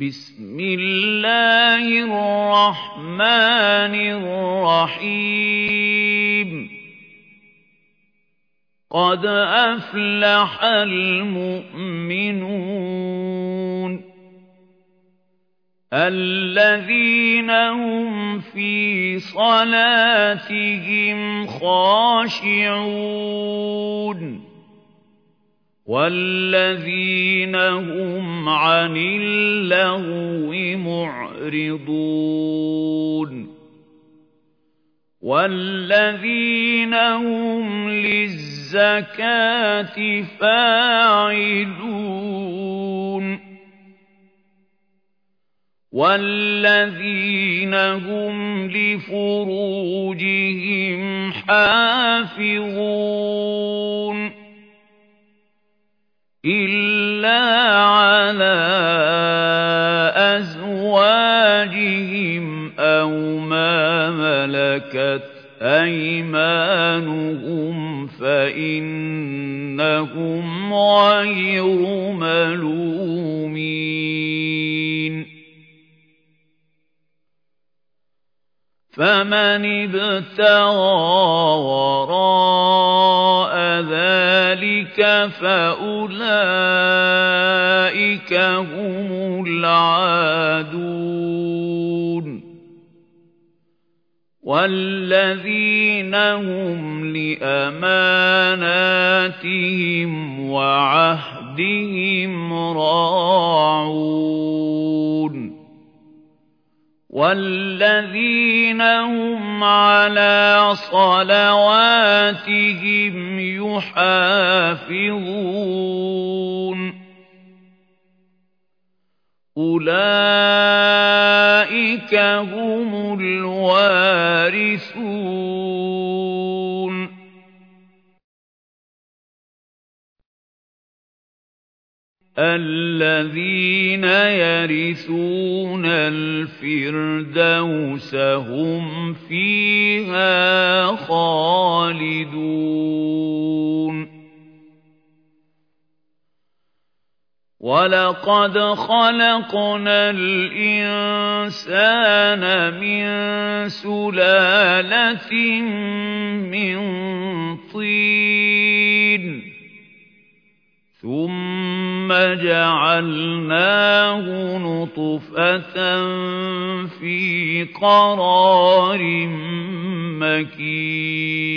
بسم الله الرحمن الرحيم. قد أفلح المؤمنون الذين هم في صلاتهم خاشعون. والذين هم عن اللغو معرضون والذين هم للزكاة فاعلون والذين هم لفروجهم حافظون إلا على أزواجهم أو ما ملكت أيمانهم فإنهم غير ملومين فمن ابتغى وراء ذلك فأولئك هم العادون والذين هم لأماناتهم وعهدهم راعون والذين هم على صلواتهم يحافظون أولئك هم الوارثون الذين يرثون الفردوس هم فيها خالدون. ولقد خلقنا الإنسان من سلالة من طين ثم جعلناه نطفة في قرار مكين.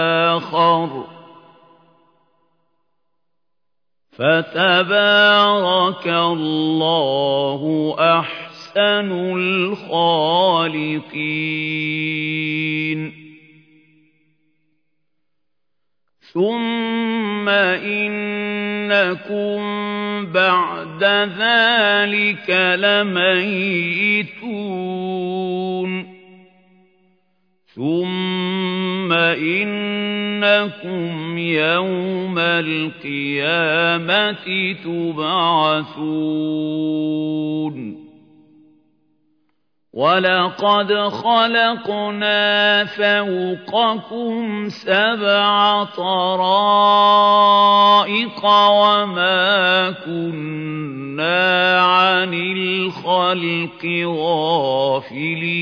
آخر. فتبارك الله أحسن الخالقين. ثم إنكم بعد ذلك لميتون. ثم إنكم يوم القيامة تبعثون ولقد خلقنا فوقكم سبع طرائق وما كنا عن الخلق غافلين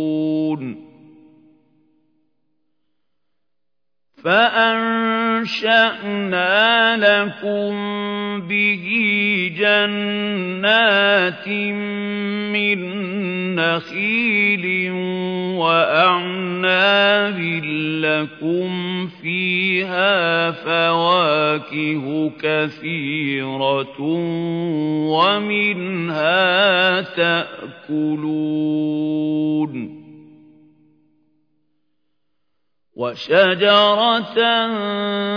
فأنشأنا لكم به جنات من نخيل وأعناب لكم فيها فواكه كثيرة ومنها تأكلون وشجرة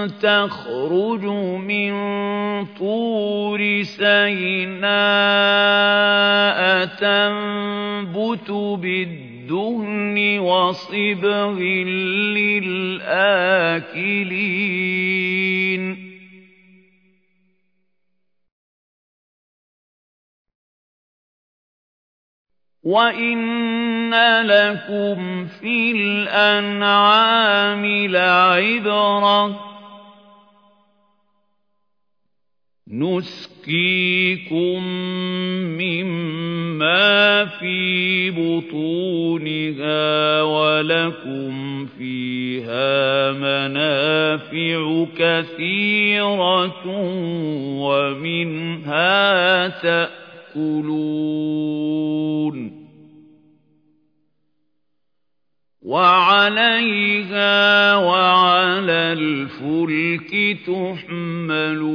تخرج من طور سيناء تنبت بالدهن وصبغ للآكلين. وَإِنَّ لَكُمْ فِي الْأَنْعَامِ لَعِبْرَةً نُسْقِيكُم مِّمَّا فِي بُطُونِهَا وَلَكُمْ فِيهَا مَنَافِعُ كَثِيرَةٌ وَمِنْهَا تَأْكُلُونَ وَعَلَيْهَا وَعَلَى الْفُلْكِ تُحْمَلُونَ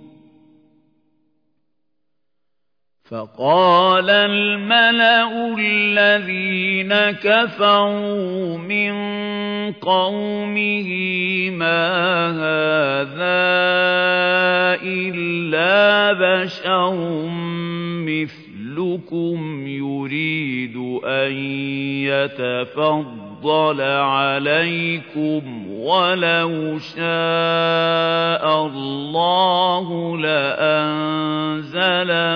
فقال الملأ الذين كفروا من قومه ما هذا إلا بشر مثلكم يريد أن يتفضل عليكم ولو شاء الله لأنزل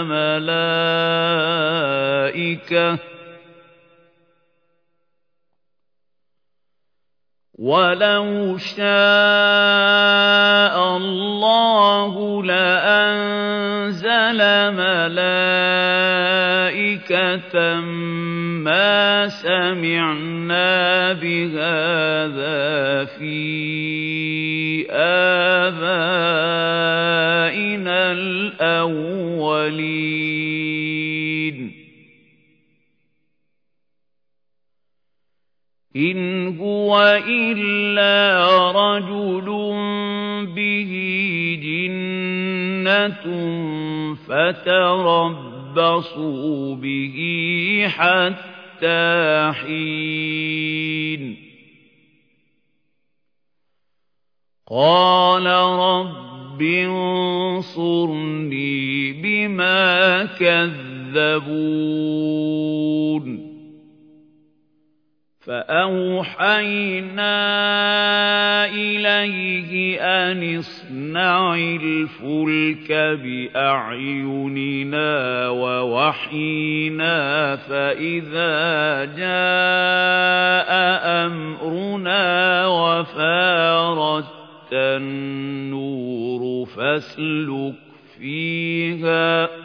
ملائكة ولو شاء الله لأنزل ملائكة ما سمعنا بهذا في آبائنا الأولين. إن هو إلا رجل به جنة فتربصوا به حتى حين قال رب انصرني بما كذبون فأوحينا إليه أن اصنع الفلك بأعيننا ووحينا فإذا جاء أمرنا وفارت النور فاسلك فيها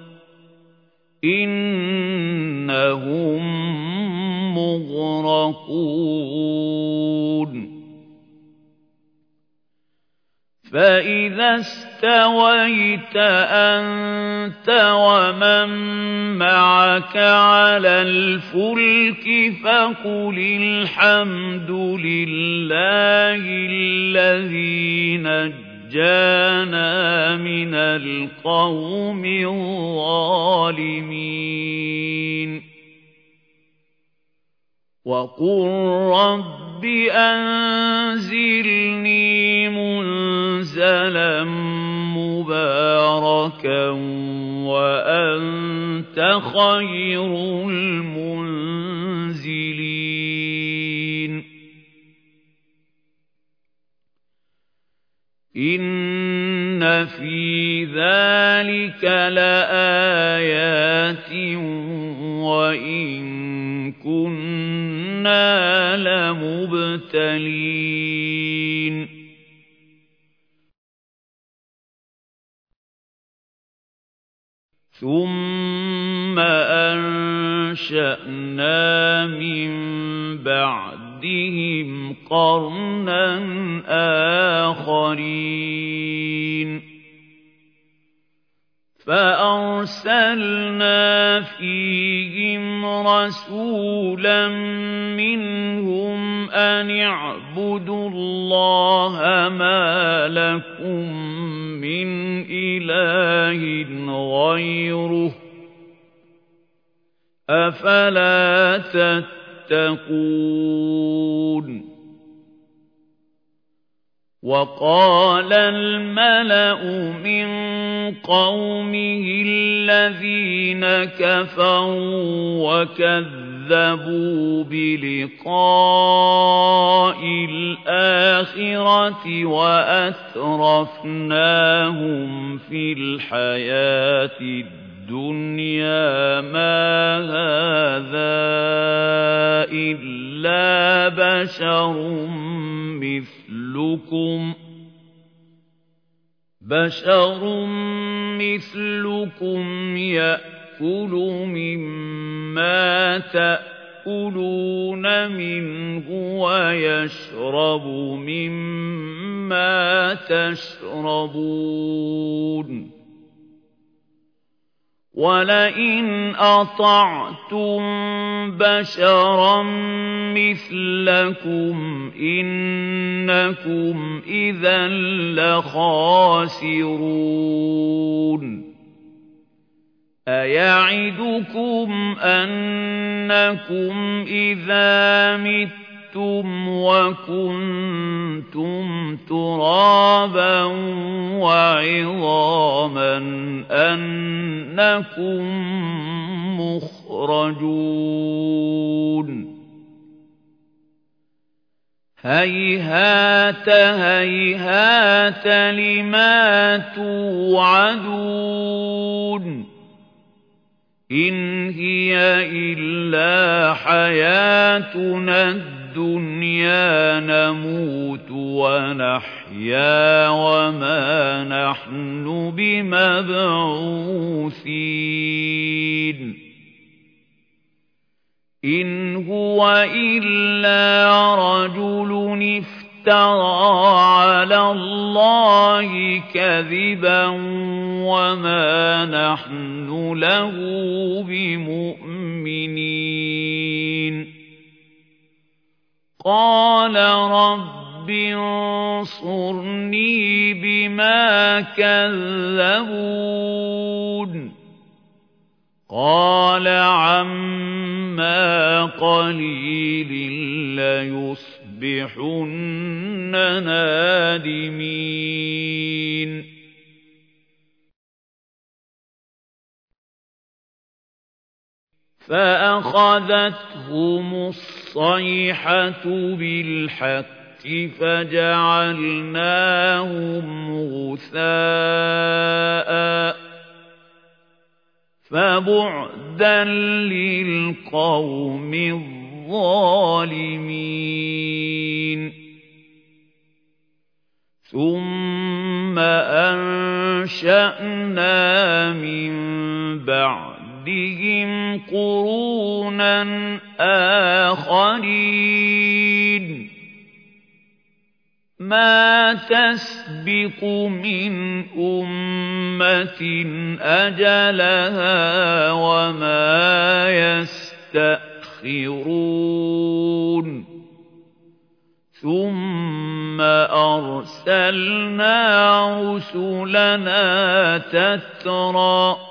إنهم مغرقون. فإذا استويت أنت ومن معك على الفلك فقل الحمد لله الذي نجانا من القوم الظالمين. وقل رب أنزلني منزلا مباركا وأنت خير المنزلين. إن في ذلك لآيات وإن كنا لمبتلين ثم أنشأنا من بعدهم قرنا آخرين. فأرسلنا فيهم رسولا منهم أن اعبدوا الله ما لكم من إله غيره. أفلا تتقون وقال الملأ من قومه الذين كفروا وكذبوا بلقاء الآخرة وأترفناهم في الحياة الدنيا. ما هذا إلا بشر مثلكم بشر مثلكم يأكل مما تأكلون منه ويشرب مما تشربون وَلَئِنْ أَطَعْتُم بَشَرًا مِثْلَكُمْ إِنَّكُمْ إِذًا لَّخَاسِرُونَ أَيَعِدُكُمْ أَنَّكُمْ إِذَا مِتُّمْ مِتُّمْ وَكُنتُمْ تُرَابًا وَعِظَامًا أَنَّكُم مُّخْرَجُونَ هَيْهَاتَ هَيْهَاتَ لِمَا تُوعَدُونَ إِنْ هِيَ إِلَّا حَيَاتُنَا الدُّنْيَا نَمُوتُ وَنَحْيَا وَمَا نَحْنُ بِمَبْعُوثِينَ. إِنْ هُوَ إِلَّا رَجُلٌ افْتَرَىٰ عَلَى اللَّهِ كَذِبًا وَمَا نَحْنُ لَهُ بِمُؤْمِنِينَ قال رب انصرني بما كذبون. قال عما قليل ليصبحن نادمين. فأخذتهم الصيحة بالحق فجعلناهم غثاء فبعدا للقوم الظالمين ثم أنشأنا من بعد بَعْدِهِمْ قُرُونًا آخَرِينَ. مَا تَسْبِقُ مِنْ أُمَّةٍ أَجَلَهَا وَمَا يَسْتَأْخِرُونَ. ثُمَّ أَرْسَلْنَا رُسُلَنَا تَتْرَىٰ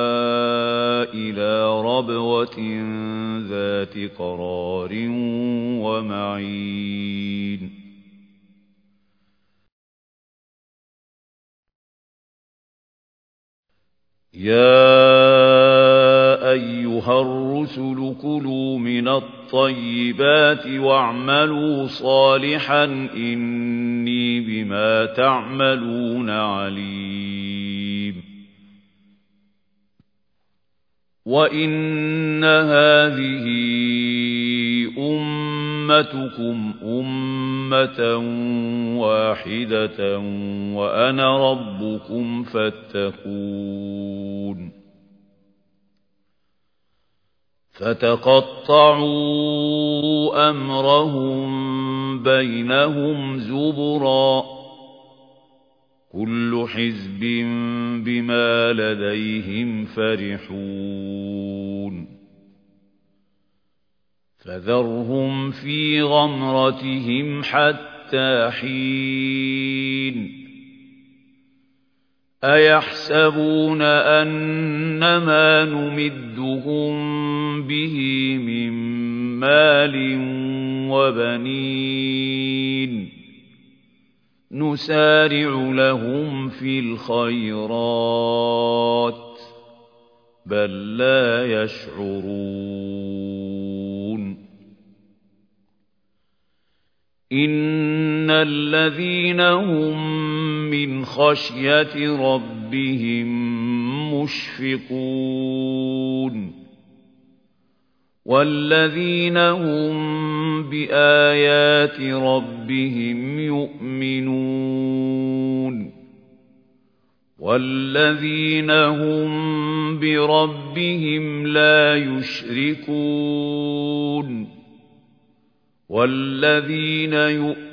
إِلَىٰ رَبْوَةٍ ذَاتِ قَرَارٍ وَمَعِينٍ. يَا أَيُّهَا الرُّسُلُ كُلُوا مِنَ الطَّيِّبَاتِ وَاعْمَلُوا صَالِحًا إِنِّي بِمَا تَعْمَلُونَ عَلِيمٌ. وَإِنَّ هَٰذِهِ أُمَّتُكُمْ أُمَّةً وَاحِدَةً وَأَنَا رَبُّكُمْ فَاتَّقُونِ فَتَقَطَّعُوا أَمْرَهُم بَيْنَهُمْ زُبُرًا ۖ كُلُّ حِزْبٍ بِمَا لَدَيْهِمْ فَرِحُونَ. فَذَرْهُمْ فِي غَمْرَتِهِمْ حَتَّىٰ حِينٍ. أَيَحْسَبُونَ أَنَّمَا نُمِدُّهُم بِهِ مِن مَّالٍ وَبَنِينَ. نُسَارِعُ لَهُمْ فِي الْخَيْرَاتِ بَل لَّا يَشْعُرُونَ. إِنَّ الَّذِينَ هُم مِّنْ خَشْيَةِ رَبِّهِم مُّشْفِقُونَ. وَالَّذِينَ هُم بِآيَاتِ رَبِّهِمْ يُؤْمِنُونَ وَالَّذِينَ هُم بِرَبِّهِمْ لَا يُشْرِكُونَ وَالَّذِينَ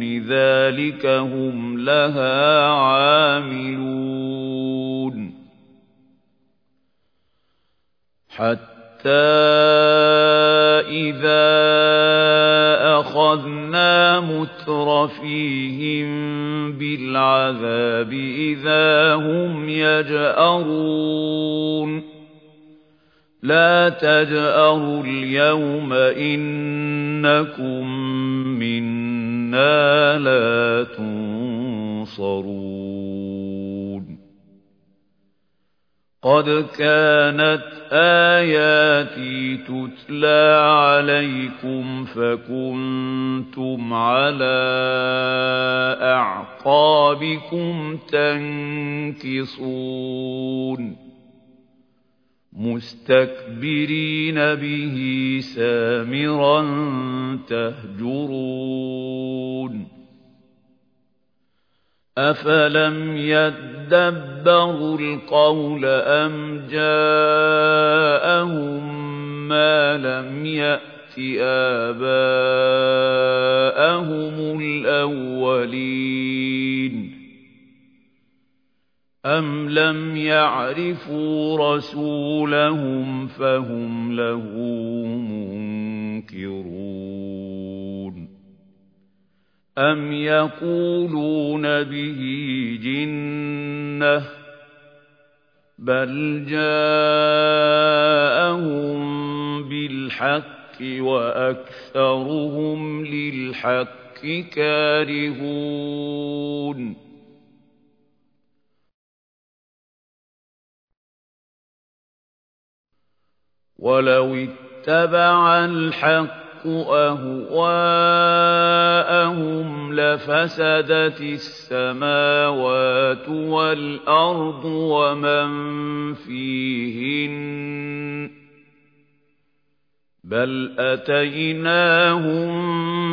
دون ذلك هم لها عاملون حتى إذا أخذنا مترفيهم بالعذاب إذا هم يجأرون لا تجأروا اليوم إنكم منا لا تنصرون قد كانت آياتي تتلى عليكم فكنتم على أعقابكم تنكصون مستكبرين به سامرا تهجرون. أفلم يدبروا القول أم جاءهم ما لم يأت آباءهم الأولين؟ أم لم يعرفوا رسولهم فهم له منكرون أم يقولون به جنة بل جاءهم بالحق وأكثرهم للحق كارهون ولو اتبع الحق أهواءهم لفسدت السماوات والأرض ومن فيهن بل أتيناهم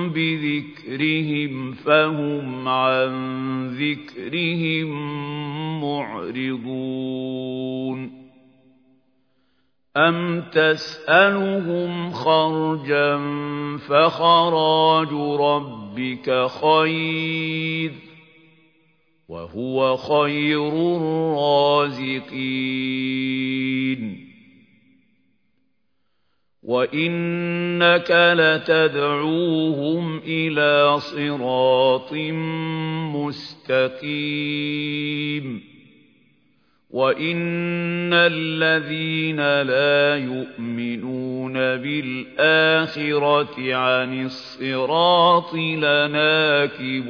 بذكرهم فهم عن ذكرهم معرضون أم تسألهم خرجا فخراج ربك خير وهو خير الرازقين وإنك لتدعوهم إلى صراط مستقيم وإن الذين لا يؤمنون بالآخرة عن الصراط لناكبون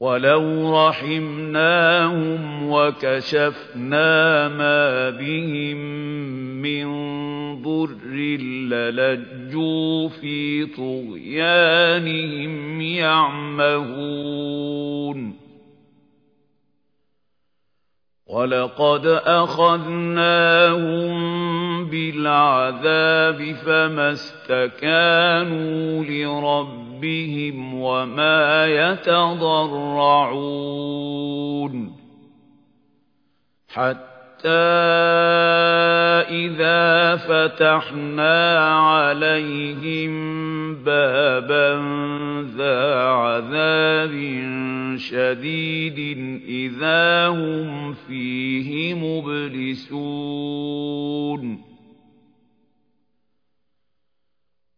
ولو رحمناهم وكشفنا ما بهم من ضر للجوا في طغيانهم يعمهون ولقد أخذناهم بالعذاب فما استكانوا لربهم وما يتضرعون حتى إذا فتحنا عليهم بابا ذا عذاب شديد إذا هم فيه مبلسون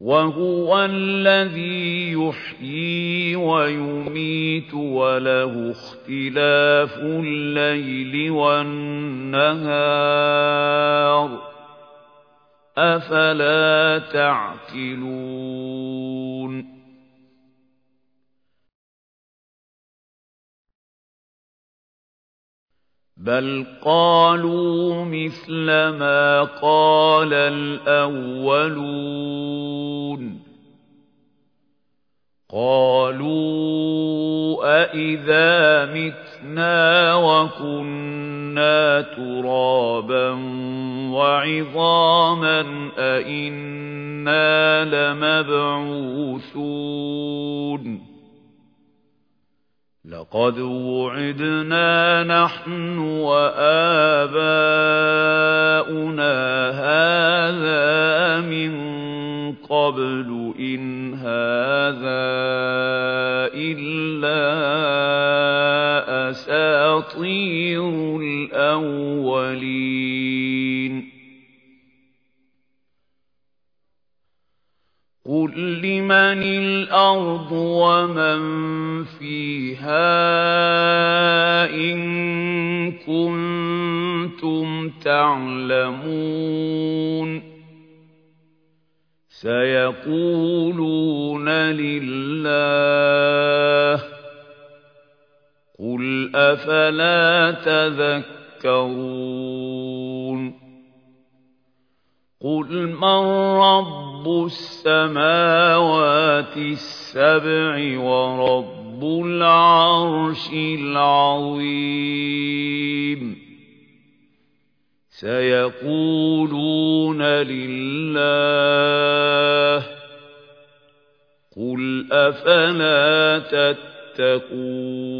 وهو الذي يحيي ويميت وله اختلاف الليل والنهار. أفلا تعقلون؟ بل قالوا مثل ما قال الأولون قالوا أئذا متنا وكنا ترابا وعظاما أئنا لمبعوثون لقد وعدنا نحن وآباؤنا هذا من قبل إن هذا إلا أساطير الأولين. قل لمن الأرض ومن فيها إن كنتم تعلمون سيقولون لله قل أفلا تذكرون قل من رب السماوات السبع ورب العرش العظيم سيقولون لله قل أفلا تتقون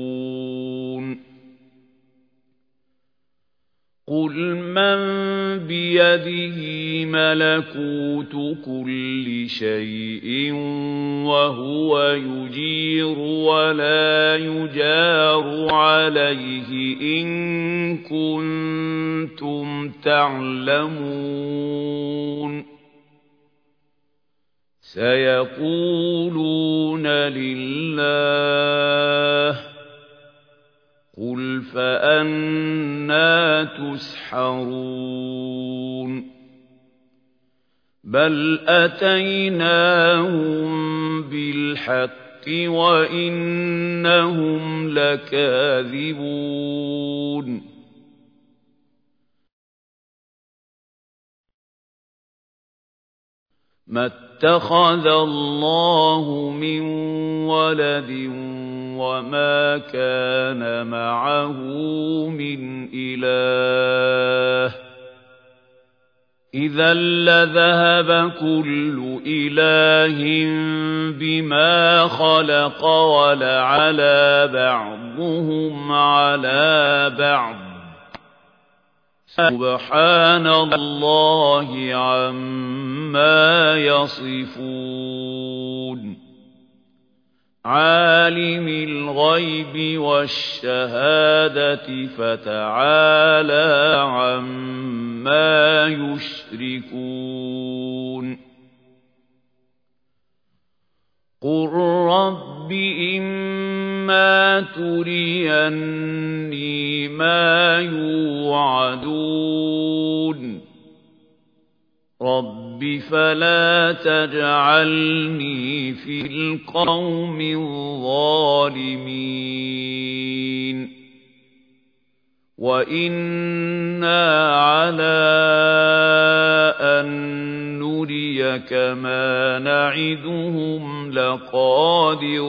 قل من بيده ملكوت كل شيء وهو يجير ولا يجار عليه إن كنتم تعلمون سيقولون لله قل فأنا تسحرون بل أتيناهم بالحق وإنهم لكاذبون ما اتخذ الله من ولد وما كان معه من إله إذا لذهب كل إله بما خلق ولعلى بعضهم على بعض سبحان الله عما يصفون عالم الغيب والشهادة فتعالى عما يشركون. قل رب إما تريني ما يوعدون. رب فلا تجعلني في القوم الظالمين وإنا على أن نريك ما نعدهم لقادرون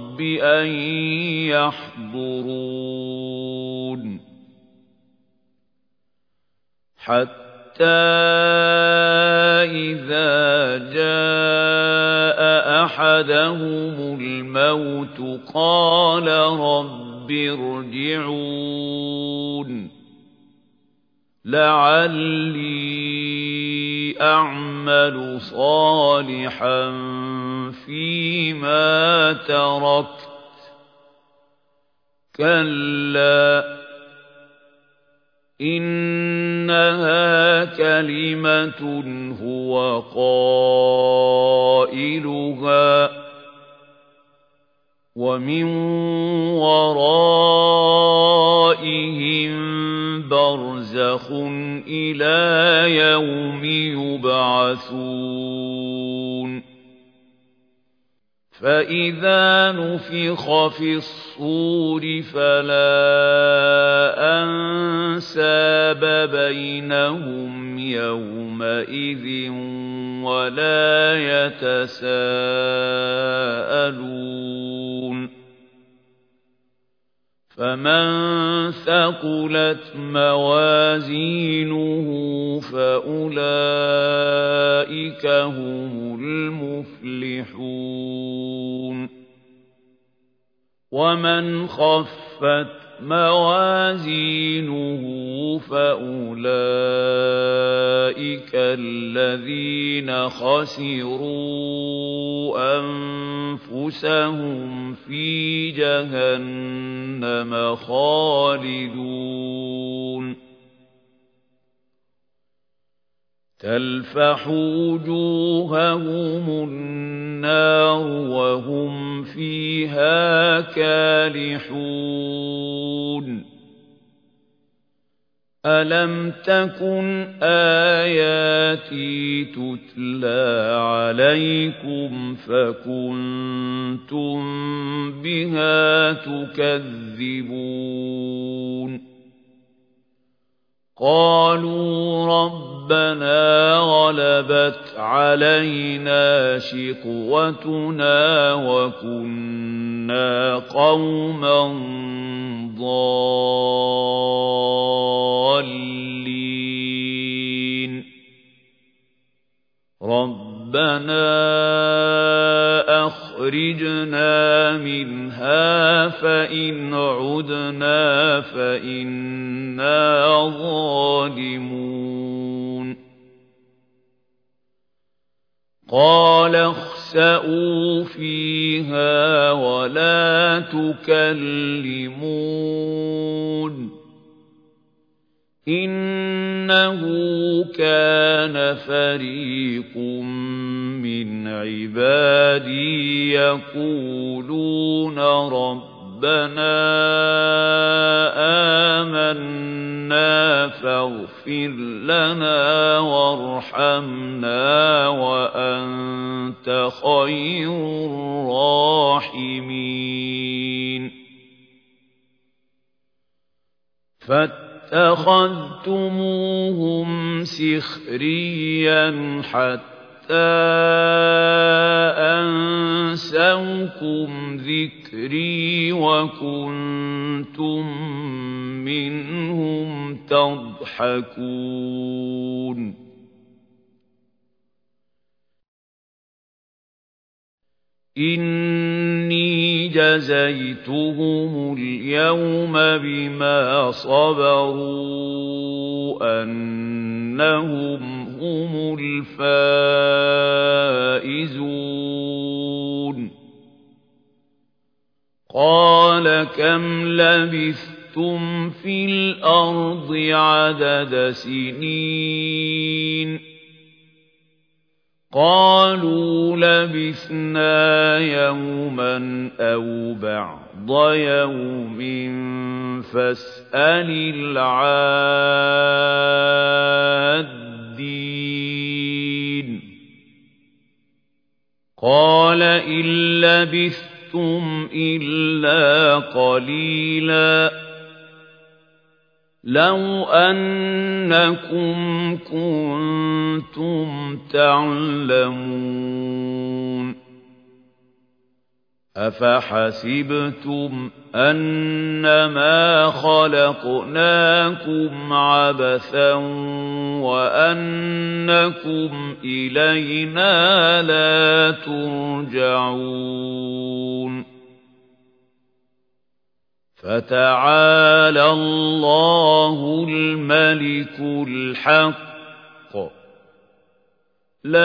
أن يحضرون حتى إذا جاء أحدهم الموت قال رب ارجعون لعلي أعمل صالحا فيما تركت. كَلَّا إِنَّهَا كَلِمَةٌ هُوَ قَائِلُهَا. وَمِن وَرَائِهِم بَرْزَخٌ إِلَىٰ يَوْمِ يُبْعَثُونَ فَإِذَا نُفِخَ فِي الصُّورِ فَلَا أَنسَابَ بَيْنَهُمْ يَوْمَئِذٍ وَلَا يَتَسَاءَلُونَ فَمَن ثَقُلَتْ مَوَازِينُهُ فَأُولَٰئِكَ هُمُ الْمُفْلِحُونَ وَمَنْ خَفَّتْ مَوَازِينُهُ فَأُولَٰئِكَ الَّذِينَ خَسِرُوا أَنفُسَهُمْ فِي جَهَنَّمَ خَالِدُونَ تَلْفَحُ وُجُوهَهُمُ النَّارُ وَهُمْ فِيهَا كَالِحُونَ. أَلَمْ تَكُنْ آيَاتِي تُتْلَىٰ عَلَيْكُمْ فَكُنتُم بِهَا تُكَذِّبُونَ؟ قَالُوا رَبَّنَا غَلَبَتْ عَلَيْنَا شِقْوَتُنَا وَكُنَّا قَوْمًا ضَالِّينَ. رَبَّنَا أَخْرِجْنَا مِنْهَا فَإِنْ عُدْنَا فَإِنَّا ظَالِمُونَ. قَالَ اخْسَئُوا فِيهَا وَلَا تُكَلِّمُونِ. إِنَّهُ كَانَ فَرِيقٌ مِّنْ عِبَادِي يَقُولُونَ رَبَّنَا آمَنَّا فَاغْفِرْ لَنَا وَارْحَمْنَا وَأَنتَ خَيْرُ الرَّاحِمِينَ فَاتَّخَذْتُمُوهُمْ سِخْرِيًّا حَتَّىٰ أَنسَوْكُمْ ذِكْرِي وَكُنتُم مِّنْهُمْ تَضْحَكُونَ إِنِّي جَزَيْتُهُمُ الْيَوْمَ بِمَا صَبَرُوا أَنَّهُمْ هُمُ الْفَائِزُونَ قَالَ كَمْ لَبِثْتُمْ فِي الْأَرْضِ عَدَدَ سِنِينَ قَالُوا لَبِثْنَا يَوْمًا أَوْ بَعْضَ يَوْمٍ فَاسْأَلِ الْعَادِّينَ. قَالَ إِن لَّبِثْتُمْ إِلَّا قَلِيلًا. لَوْ أَنَّكُمْ كُنتُمْ تَعْلَمُونَ أَفَحَسِبْتُمْ أَنَّمَا خَلَقْنَاكُمْ عَبَثًا وَأَنَّكُمْ إِلَيْنَا لَا تُرْجَعُونَ فَتَعَالَى اللَّهُ الْمَلِكُ الْحَقُّ. لَا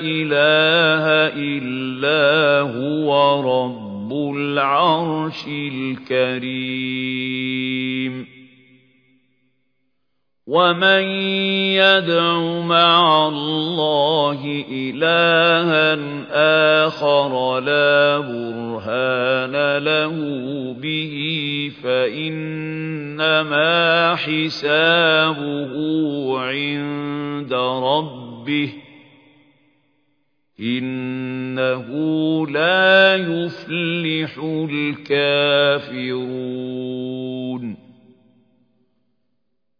إِلَٰهَ إِلَّا هُوَ رَبُّ العرش الكريم. ومن يدع مع الله إلها آخر لا برهان له به فإنما حسابه عند ربه إنه لا يفلح الكافرون